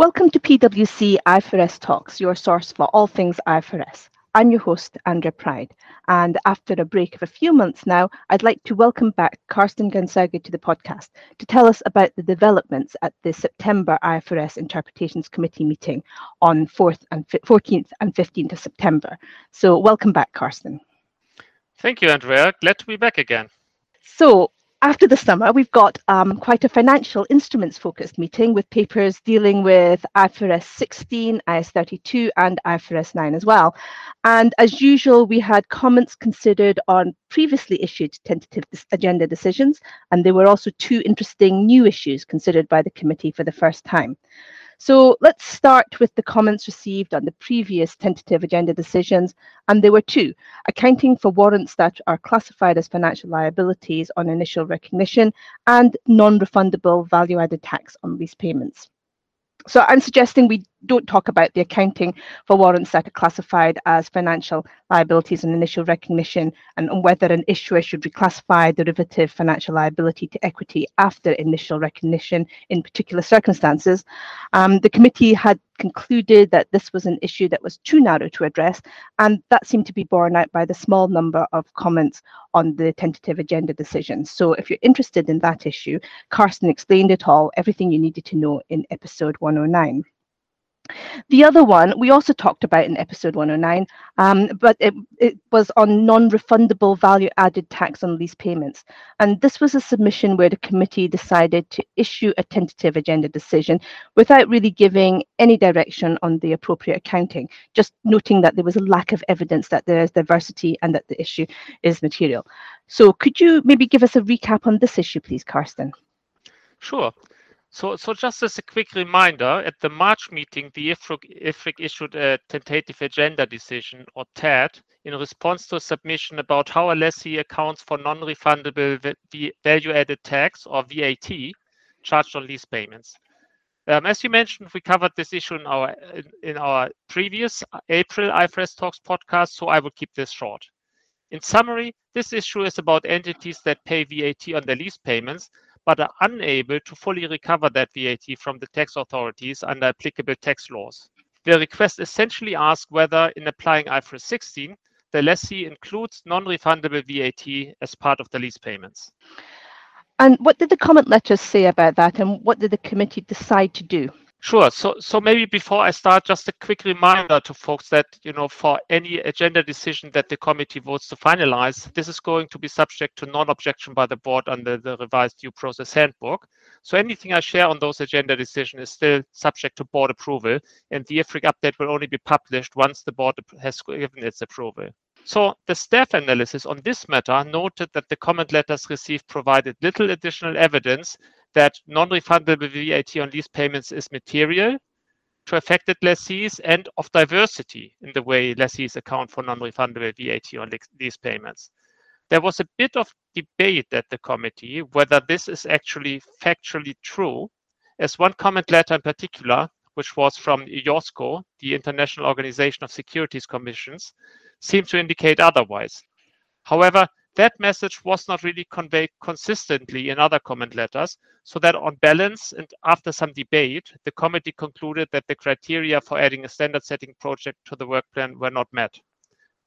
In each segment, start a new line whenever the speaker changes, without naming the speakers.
Welcome to PwC IFRS Talks, your source for all things IFRS. I'm your host, Andrea Pride, and after a break of a few months now, I'd like to welcome back Carsten Ganssauge to the podcast to tell us about the developments at the September IFRS Interpretations Committee meeting on 4th and 14th and 15th of September. So welcome back, Carsten.
Thank you, Andrea. Glad to be back again.
So after the summer, we've got um, quite a financial instruments focused meeting with papers dealing with IFRS 16, IAS 32, and IFRS 9 as well. And as usual, we had comments considered on previously issued tentative agenda decisions, and there were also two interesting new issues considered by the committee for the first time. So let's start with the comments received on the previous tentative agenda decisions, and there were two, accounting for warrants that are classified as financial liabilities on initial recognition and non-refundable value-added tax on lease payments. So I'm suggesting we don't talk about the accounting for warrants that are classified as financial liabilities and initial recognition and whether an issuer should reclassify derivative financial liability to equity after initial recognition in particular circumstances. Um, the committee had concluded that this was an issue that was too narrow to address, and that seemed to be borne out by the small number of comments on the tentative agenda decision. So if you're interested in that issue, Carsten explained it all, everything you needed to know in episode 109. The other one we also talked about in episode 109, um, but it, it was on non-refundable value-added tax on lease payments. And this was a submission where the committee decided to issue a tentative agenda decision without really giving any direction on the appropriate accounting, just noting that there was a lack of evidence that there is diversity and that the issue is material. So could you maybe give us a recap on this issue, please, Carsten?
Sure. So, so just as a quick reminder, at the March meeting, the IFRIC, IFRIC issued a tentative agenda decision, or TAD, in response to a submission about how a lessee accounts for non-refundable value-added tax, or VAT, charged on lease payments. Um, as you mentioned, we covered this issue in our in our previous April IFRS Talks podcast, so I will keep this short. In summary, this issue is about entities that pay VAT on their lease payments but are unable to fully recover that VAT from the tax authorities under applicable tax laws. The request essentially asks whether, in applying IFRS 16, the lessee includes non-refundable VAT as part of the lease payments.
And what did the comment letters say about that, and what did the committee decide to do?
Sure. So, so maybe before I start, just a quick reminder to folks that, you know, for any agenda decision that the committee votes to finalize, this is going to be subject to non-objection by the board under the revised due process handbook. So anything I share on those agenda decisions is still subject to board approval, and the IFRIC update will only be published once the board has given its approval. So the staff analysis on this matter noted that the comment letters received provided little additional evidence that non-refundable VAT on lease payments is material to affected lessees and of diversity in the way lessees account for non-refundable VAT on lease payments. There was a bit of debate at the committee whether this is actually factually true, as one comment letter in particular, which was from IOSCO, the International Organization of Securities Commissions, seemed to indicate otherwise. However, that message was not really conveyed consistently in other comment letters, so that on balance and after some debate, the committee concluded that the criteria for adding a standard setting project to the work plan were not met.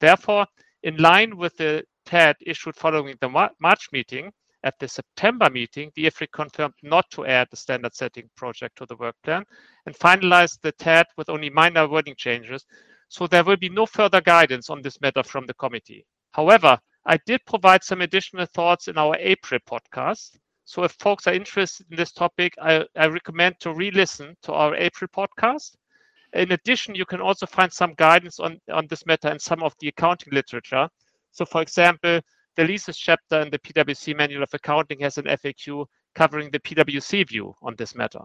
Therefore, in line with the TAD issued following the March meeting, at the September meeting, the IFRIC confirmed not to add the standard setting project to the work plan and finalized the TAD with only minor wording changes, so there will be no further guidance on this matter from the committee. However, I did provide some additional thoughts in our April podcast. So if folks are interested in this topic, I, I recommend to re-listen to our April podcast. In addition, you can also find some guidance on, on this matter in some of the accounting literature. So for example, the leases chapter in the PwC Manual of Accounting has an FAQ covering the PwC view on this matter.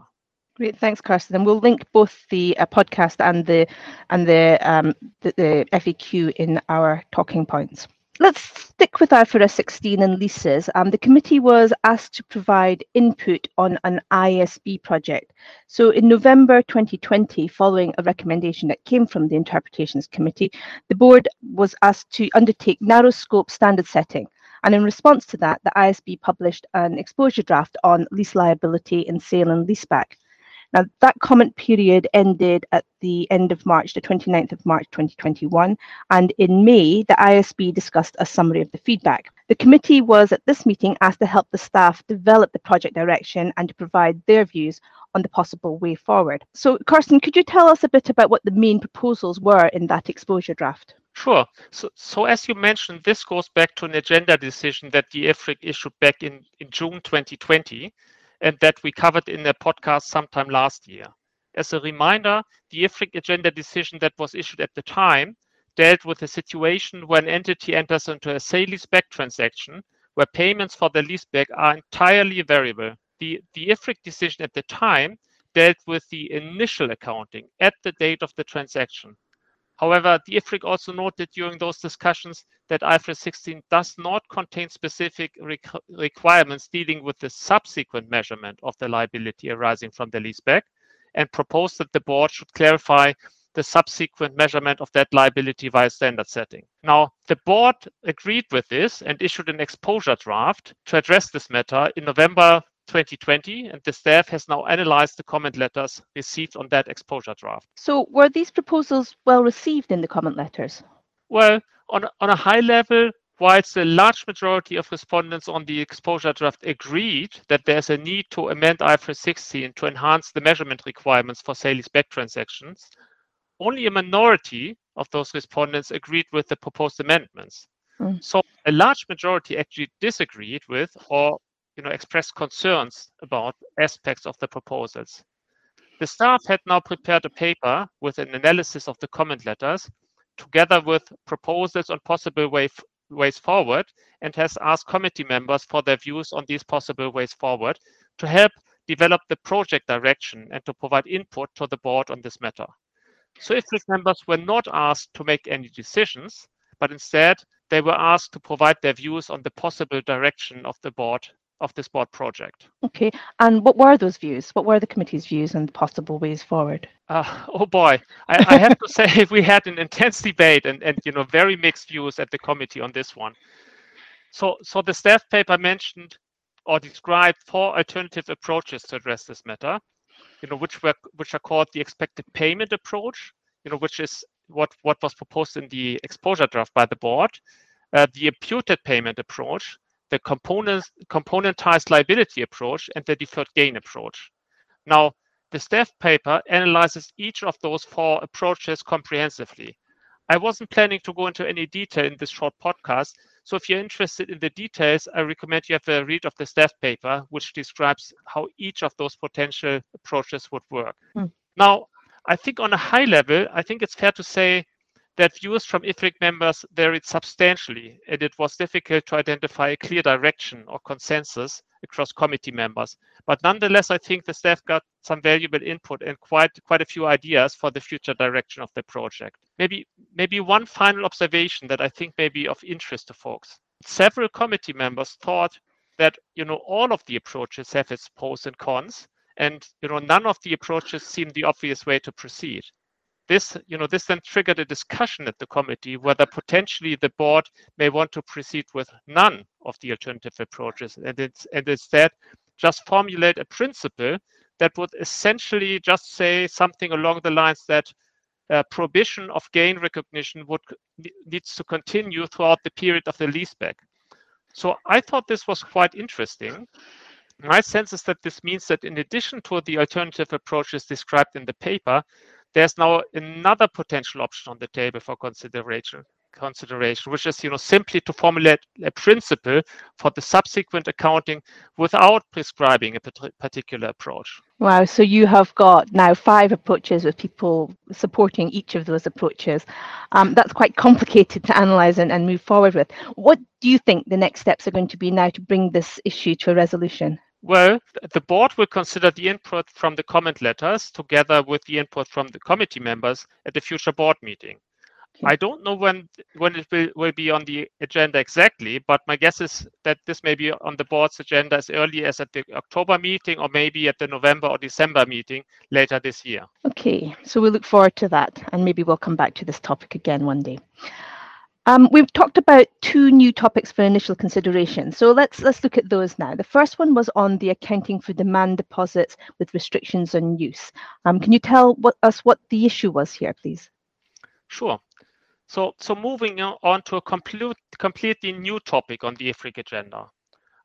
Great, thanks, Carsten. And we'll link both the uh, podcast and the and the, um, the, the FAQ in our talking points let's stick with IFRS 16 and leases. Um, the committee was asked to provide input on an IASB project. So in November 2020, following a recommendation that came from the Interpretations Committee, the board was asked to undertake narrow scope standard setting. And in response to that, the IASB published an exposure draft on lease liability in sale and leaseback. Now, that comment period ended at the end of March, the 29th of March 2021, and in May, the IASB discussed a summary of the feedback. The committee was at this meeting asked to help the staff develop the project direction and to provide their views on the possible way forward. So, Carsten, could you tell us a bit about what the main proposals were in that exposure draft?
Sure. So, so as you mentioned, this goes back to an agenda decision that the IFRIC issued back in, in June 2020 and that we covered in a podcast sometime last year. As a reminder, the IFRIC agenda decision that was issued at the time dealt with a situation where an entity enters into a sale leaseback transaction where payments for the leaseback are entirely variable. The, the IFRIC decision at the time dealt with the initial accounting at the date of the transaction. However, the IFRIC also noted during those discussions that IFRS 16 does not contain specific requ requirements dealing with the subsequent measurement of the liability arising from the leaseback and proposed that the board should clarify the subsequent measurement of that liability via standard setting. Now, the board agreed with this and issued an exposure draft to address this matter in November 2020, and the staff has now analyzed the comment letters received on that exposure draft.
So, were these proposals well received in the comment letters?
Well, on, on a high level, whilst the large majority of respondents on the exposure draft agreed that there's a need to amend IFRS 16 to enhance the measurement requirements for sale leaseback transactions, only a minority of those respondents agreed with the proposed amendments. Mm. So a large majority actually disagreed with or you know, expressed concerns about aspects of the proposals. The staff had now prepared a paper with an analysis of the comment letters, together with proposals on possible way ways forward, and has asked committee members for their views on these possible ways forward to help develop the project direction and to provide input to the board on this matter. So if IFRIC members were not asked to make any decisions, but instead they were asked to provide their views on the possible direction of the board of this board project.
Okay, and what were those views? What were the committee's views and possible ways forward?
Uh, oh boy, I, I have to say we had an intense debate and, and you know very mixed views at the committee on this one. So so the staff paper mentioned or described four alternative approaches to address this matter you know, which were which are called the expected payment approach, you know, which is what what was proposed in the exposure draft by the board, uh, the imputed payment approach, the component componentized liability approach, and the deferred gain approach. Now, the staff paper analyzes each of those four approaches comprehensively. I wasn't planning to go into any detail in this short podcast, so if you're interested in the details, I recommend you have a read of the staff paper, which describes how each of those potential approaches would work. Mm. Now, I think on a high level, I think it's fair to say that views from IFRIC members varied substantially, and it was difficult to identify a clear direction or consensus across committee members. But nonetheless, I think the staff got some valuable input and quite quite a few ideas for the future direction of the project. Maybe maybe one final observation that I think may be of interest to folks. Several committee members thought that you know all of the approaches have its pros and cons, and you know none of the approaches seem the obvious way to proceed this you know this then triggered a discussion at the committee whether potentially the board may want to proceed with none of the alternative approaches and it's and instead just formulate a principle that would essentially just say something along the lines that uh, prohibition of gain recognition would needs to continue throughout the period of the leaseback. So I thought this was quite interesting. My sense is that this means that in addition to the alternative approaches described in the paper, there's now another potential option on the table for consideration consideration, which is you know simply to formulate a principle for the subsequent accounting without prescribing a particular approach.
Wow, so you have got now five approaches with people supporting each of those approaches. Um, that's quite complicated to analyze and, and move forward with. What do you think the next steps are going to be now to bring this issue to a resolution?
Well, the board will consider the input from the comment letters together with the input from the committee members at the future board meeting. I don't know when when it will, will be on the agenda exactly, but my guess is that this may be on the board's agenda as early as at the October meeting or maybe at the November or December meeting later this year.
Okay, so we look forward to that and maybe we'll come back to this topic again one day. Um, we've talked about two new topics for initial consideration. So let's let's look at those now. The first one was on the accounting for demand deposits with restrictions on use. Um, can you tell what, us what the issue was here, please?
Sure. So, so moving on to a complete, completely new topic on the IFRIC agenda.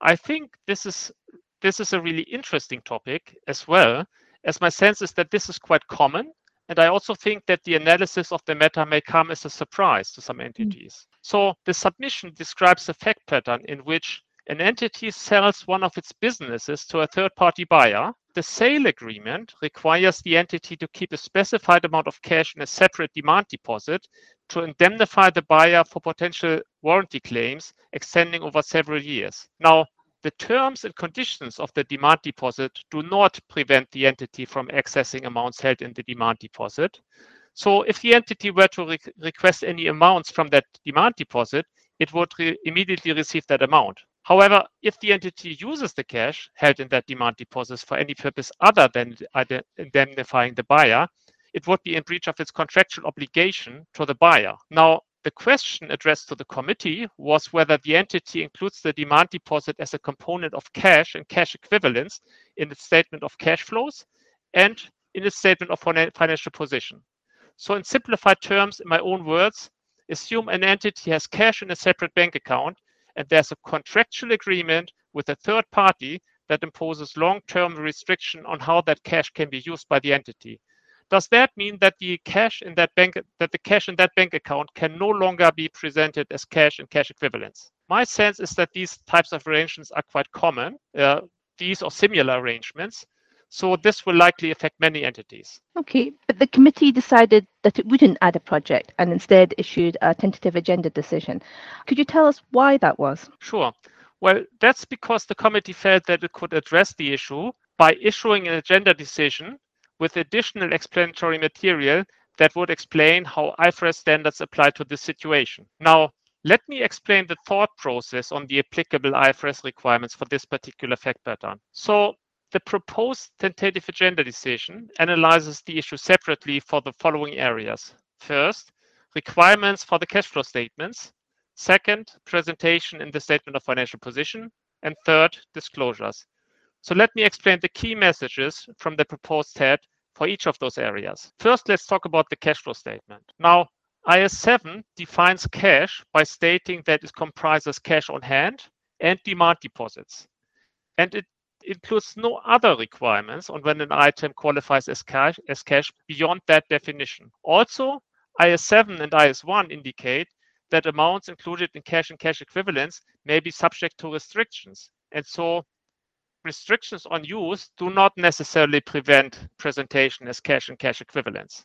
I think this is this is a really interesting topic as well, as my sense is that this is quite common and I also think that the analysis of the matter may come as a surprise to some hmm. entities. Mm. So the submission describes a fact pattern in which an entity sells one of its businesses to a third party buyer. The sale agreement requires the entity to keep a specified amount of cash in a separate demand deposit to indemnify the buyer for potential warranty claims extending over several years. Now, the terms and conditions of the demand deposit do not prevent the entity from accessing amounts held in the demand deposit. So if the entity were to re request any amounts from that demand deposit, it would re immediately receive that amount. However, if the entity uses the cash held in that demand deposit for any purpose other than indemnifying the buyer, it would be in breach of its contractual obligation to the buyer. Now, the question addressed to the committee was whether the entity includes the demand deposit as a component of cash and cash equivalents in its statement of cash flows and in its statement of financial position. So in simplified terms, in my own words, assume an entity has cash in a separate bank account and there's a contractual agreement with a third party that imposes long-term restriction on how that cash can be used by the entity. Does that mean that the cash in that bank that the cash in that bank account can no longer be presented as cash and cash equivalents? My sense is that these types of arrangements are quite common, uh, these or similar arrangements. So this will likely affect many entities.
Okay, but the committee decided that it wouldn't add a project and instead issued a tentative agenda decision. Could you tell us why that was?
Sure. Well, that's because the committee felt that it could address the issue by issuing an agenda decision with additional explanatory material that would explain how IFRS standards apply to this situation. Now, let me explain the thought process on the applicable IFRS requirements for this particular fact pattern. So the proposed tentative agenda decision analyzes the issue separately for the following areas. First, requirements for the cash flow statements. Second, presentation in the statement of financial position. And third, disclosures. So let me explain the key messages from the proposed head for each of those areas. First, let's talk about the cash flow statement. Now, IAS 7 defines cash by stating that it comprises cash on hand and demand deposits. And it includes no other requirements on when an item qualifies as cash, as cash beyond that definition. Also, IAS 7 and IAS 1 indicate that amounts included in cash and cash equivalents may be subject to restrictions. And so restrictions on use do not necessarily prevent presentation as cash and cash equivalents.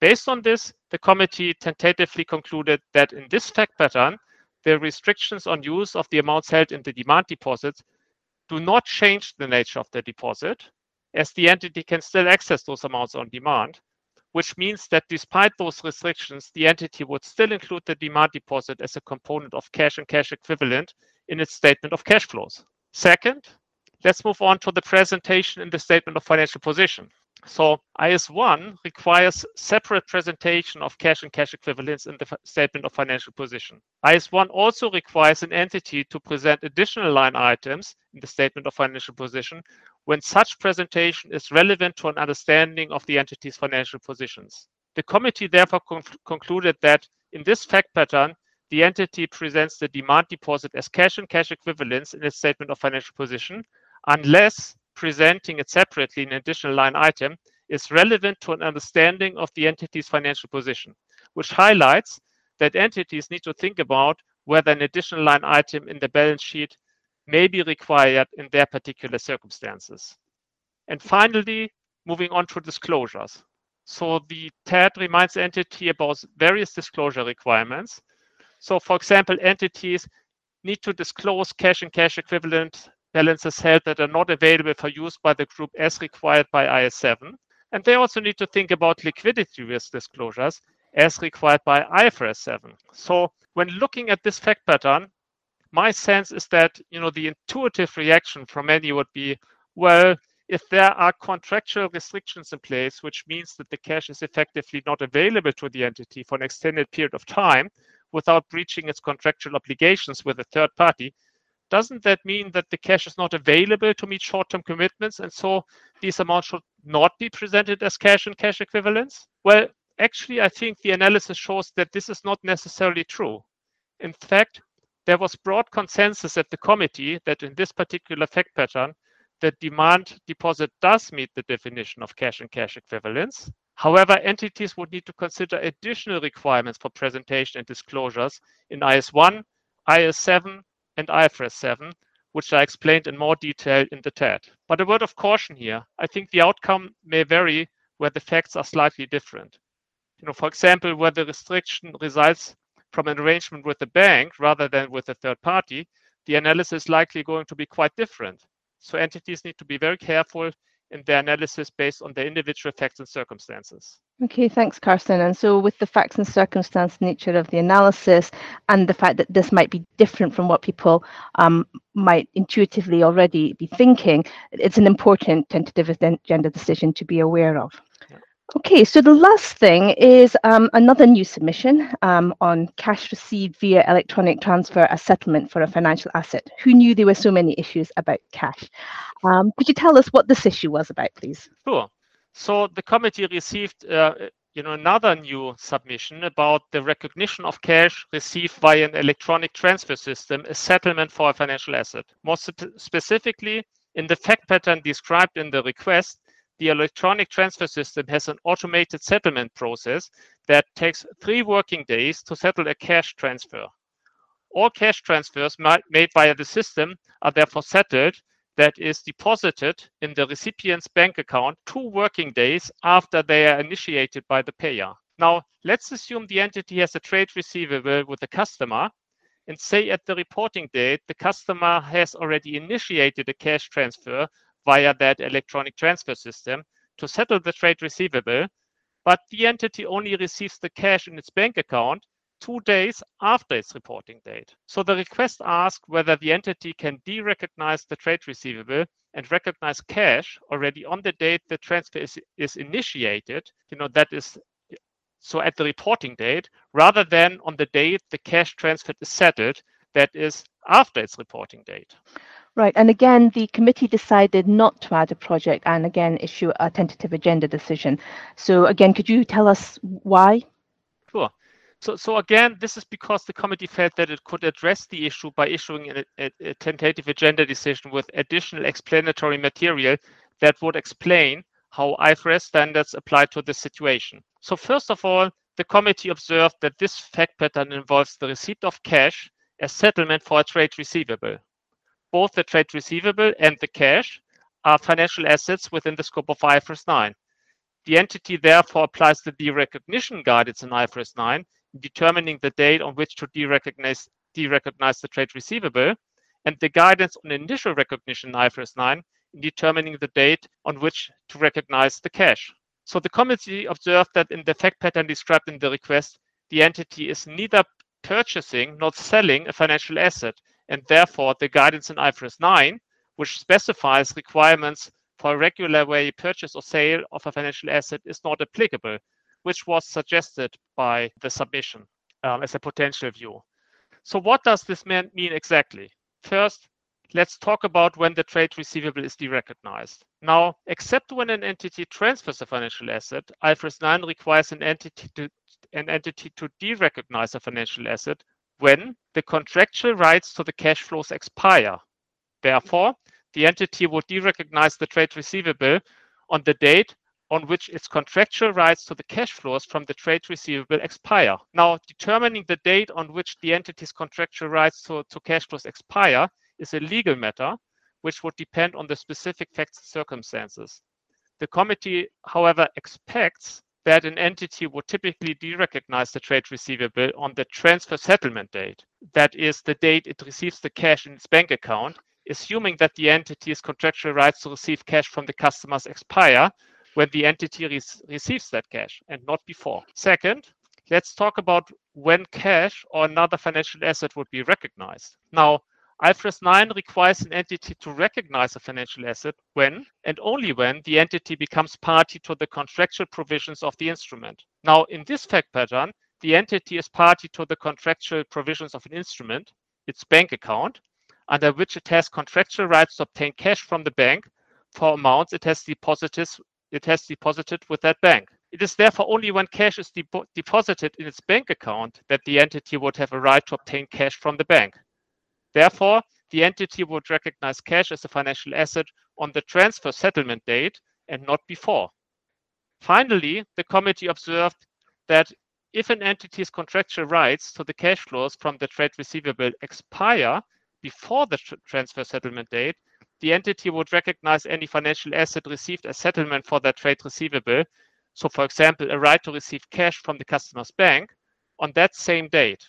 Based on this, the committee tentatively concluded that in this fact pattern, the restrictions on use of the amounts held in the demand deposits do not change the nature of the deposit, as the entity can still access those amounts on demand, which means that despite those restrictions, the entity would still include the demand deposit as a component of cash and cash equivalent in its statement of cash flows. Second, Let's move on to the presentation in the statement of financial position. So IAS1 requires separate presentation of cash and cash equivalents in the statement of financial position. IAS1 also requires an entity to present additional line items in the statement of financial position when such presentation is relevant to an understanding of the entity's financial positions. The committee therefore conc concluded that in this fact pattern, the entity presents the demand deposit as cash and cash equivalents in its statement of financial position unless presenting it separately in an additional line item is relevant to an understanding of the entity's financial position, which highlights that entities need to think about whether an additional line item in the balance sheet may be required in their particular circumstances. And finally, moving on to disclosures. So the TAD reminds entity about various disclosure requirements. So for example, entities need to disclose cash and cash equivalent balances held that are not available for use by the group as required by IAS 7. And they also need to think about liquidity risk disclosures as required by IFRS 7. So when looking at this fact pattern, my sense is that you know the intuitive reaction from many would be, well, if there are contractual restrictions in place, which means that the cash is effectively not available to the entity for an extended period of time, without breaching its contractual obligations with a third party, doesn't that mean that the cash is not available to meet short-term commitments and so these amounts should not be presented as cash and cash equivalents? Well, actually, I think the analysis shows that this is not necessarily true. In fact, there was broad consensus at the committee that in this particular fact pattern, the demand deposit does meet the definition of cash and cash equivalents. However, entities would need to consider additional requirements for presentation and disclosures in IAS1, IAS7, and IFRS 7, which I explained in more detail in the TAD. But a word of caution here. I think the outcome may vary where the facts are slightly different. You know, for example, where the restriction results from an arrangement with the bank rather than with a third party, the analysis is likely going to be quite different. So entities need to be very careful in their analysis based on their individual facts and circumstances.
Okay, thanks, Carsten. And so, with the facts and circumstance nature of the analysis and the fact that this might be different from what people um, might intuitively already be thinking, it's an important tentative agenda decision to be aware of. Okay, so the last thing is um, another new submission um, on cash received via electronic transfer as settlement for a financial asset. Who knew there were so many issues about cash? Um, could you tell us what this issue was about, please?
Sure. So the committee received, uh, you know, another new submission about the recognition of cash received via an electronic transfer system, a settlement for a financial asset. More specifically, in the fact pattern described in the request, the electronic transfer system has an automated settlement process that takes three working days to settle a cash transfer. All cash transfers made via the system are therefore settled, that is deposited in the recipient's bank account two working days after they are initiated by the payer. Now, let's assume the entity has a trade receivable with the customer and say at the reporting date, the customer has already initiated a cash transfer via that electronic transfer system to settle the trade receivable, but the entity only receives the cash in its bank account two days after its reporting date. So the request asks whether the entity can de-recognize the trade receivable and recognize cash already on the date the transfer is, is initiated, you know, that is so at the reporting date, rather than on the date the cash transfer is settled, that is after its reporting date.
Right, and again, the committee decided not to add a project and again issue a tentative agenda decision. So again, could you tell us why?
Sure. So, so again, this is because the committee felt that it could address the issue by issuing a, a, a tentative agenda decision with additional explanatory material that would explain how IFRS standards apply to this situation. So first of all, the committee observed that this fact pattern involves the receipt of cash as settlement for a trade receivable both the trade receivable and the cash are financial assets within the scope of IFRS 9. The entity therefore applies the derecognition guidance in IFRS 9 in determining the date on which to derecognize, the trade receivable, and the guidance on initial recognition in IFRS 9 in determining the date on which to recognize the cash. So the committee observed that in the fact pattern described in the request, the entity is neither purchasing nor selling a financial asset, and therefore the guidance in IFRS 9, which specifies requirements for a regular way purchase or sale of a financial asset, is not applicable, which was suggested by the submission um, as a potential view. So, what does this mean exactly? First, let's talk about when the trade receivable is derecognized. Now, except when an entity transfers a financial asset, IFRS 9 requires an entity to an entity to derecognize a financial asset when the contractual rights to the cash flows expire. Therefore, the entity will derecognize the trade receivable on the date on which its contractual rights to the cash flows from the trade receivable expire. Now, determining the date on which the entity's contractual rights to, to cash flows expire is a legal matter, which would depend on the specific facts and circumstances. The committee, however, expects that an entity would typically derecognize the trade receivable on the transfer settlement date. That is the date it receives the cash in its bank account, assuming that the entity's contractual rights to receive cash from the customers expire when the entity re receives that cash and not before. Second, let's talk about when cash or another financial asset would be recognized. Now, IFRS 9 requires an entity to recognize a financial asset when and only when the entity becomes party to the contractual provisions of the instrument. Now, in this fact pattern, the entity is party to the contractual provisions of an instrument, its bank account, under which it has contractual rights to obtain cash from the bank for amounts it has deposited, it has deposited with that bank. It is therefore only when cash is de deposited in its bank account that the entity would have a right to obtain cash from the bank. Therefore, the entity would recognize cash as a financial asset on the transfer settlement date and not before. Finally, the committee observed that if an entity's contractual rights to the cash flows from the trade receivable expire before the tr transfer settlement date, the entity would recognize any financial asset received as settlement for that trade receivable. So, for example, a right to receive cash from the customer's bank on that same date.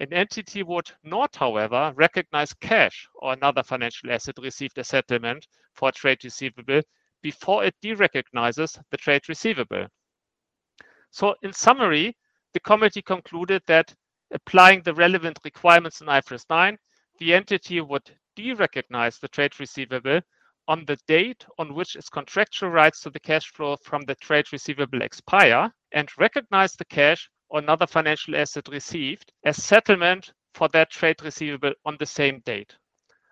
An entity would not, however, recognize cash or another financial asset received as settlement for a trade receivable before it derecognizes the trade receivable. So, in summary, the committee concluded that applying the relevant requirements in IFRS 9, the entity would derecognize the trade receivable on the date on which its contractual rights to the cash flow from the trade receivable expire and recognize the cash or another financial asset received as settlement for that trade receivable on the same date.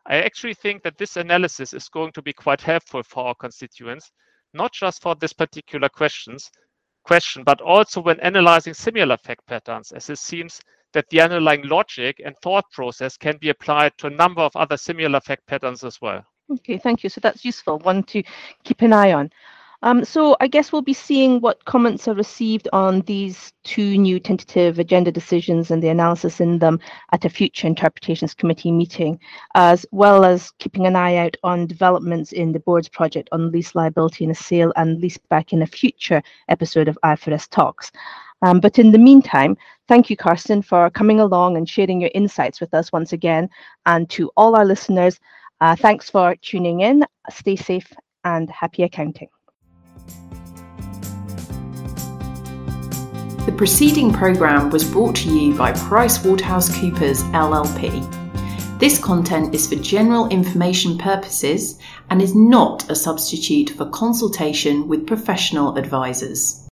I actually think that this analysis is going to be quite helpful for our constituents, not just for this particular questions, question, but also when analyzing similar fact patterns, as it seems that the underlying logic and thought process can be applied to a number of other similar fact patterns as well.
Okay, thank you. So that's useful, one to keep an eye on. Um, so I guess we'll be seeing what comments are received on these two new tentative agenda decisions and the analysis in them at a future Interpretations Committee meeting, as well as keeping an eye out on developments in the board's project on lease liability in a sale and lease back in a future episode of IFRS Talks. Um, but in the meantime, thank you, Carsten, for coming along and sharing your insights with us once again. And to all our listeners, uh, thanks for tuning in. Stay safe and happy accounting.
The preceding programme was brought to you by PricewaterhouseCoopers LLP. This content is for general information purposes and is not a substitute for consultation with professional advisors.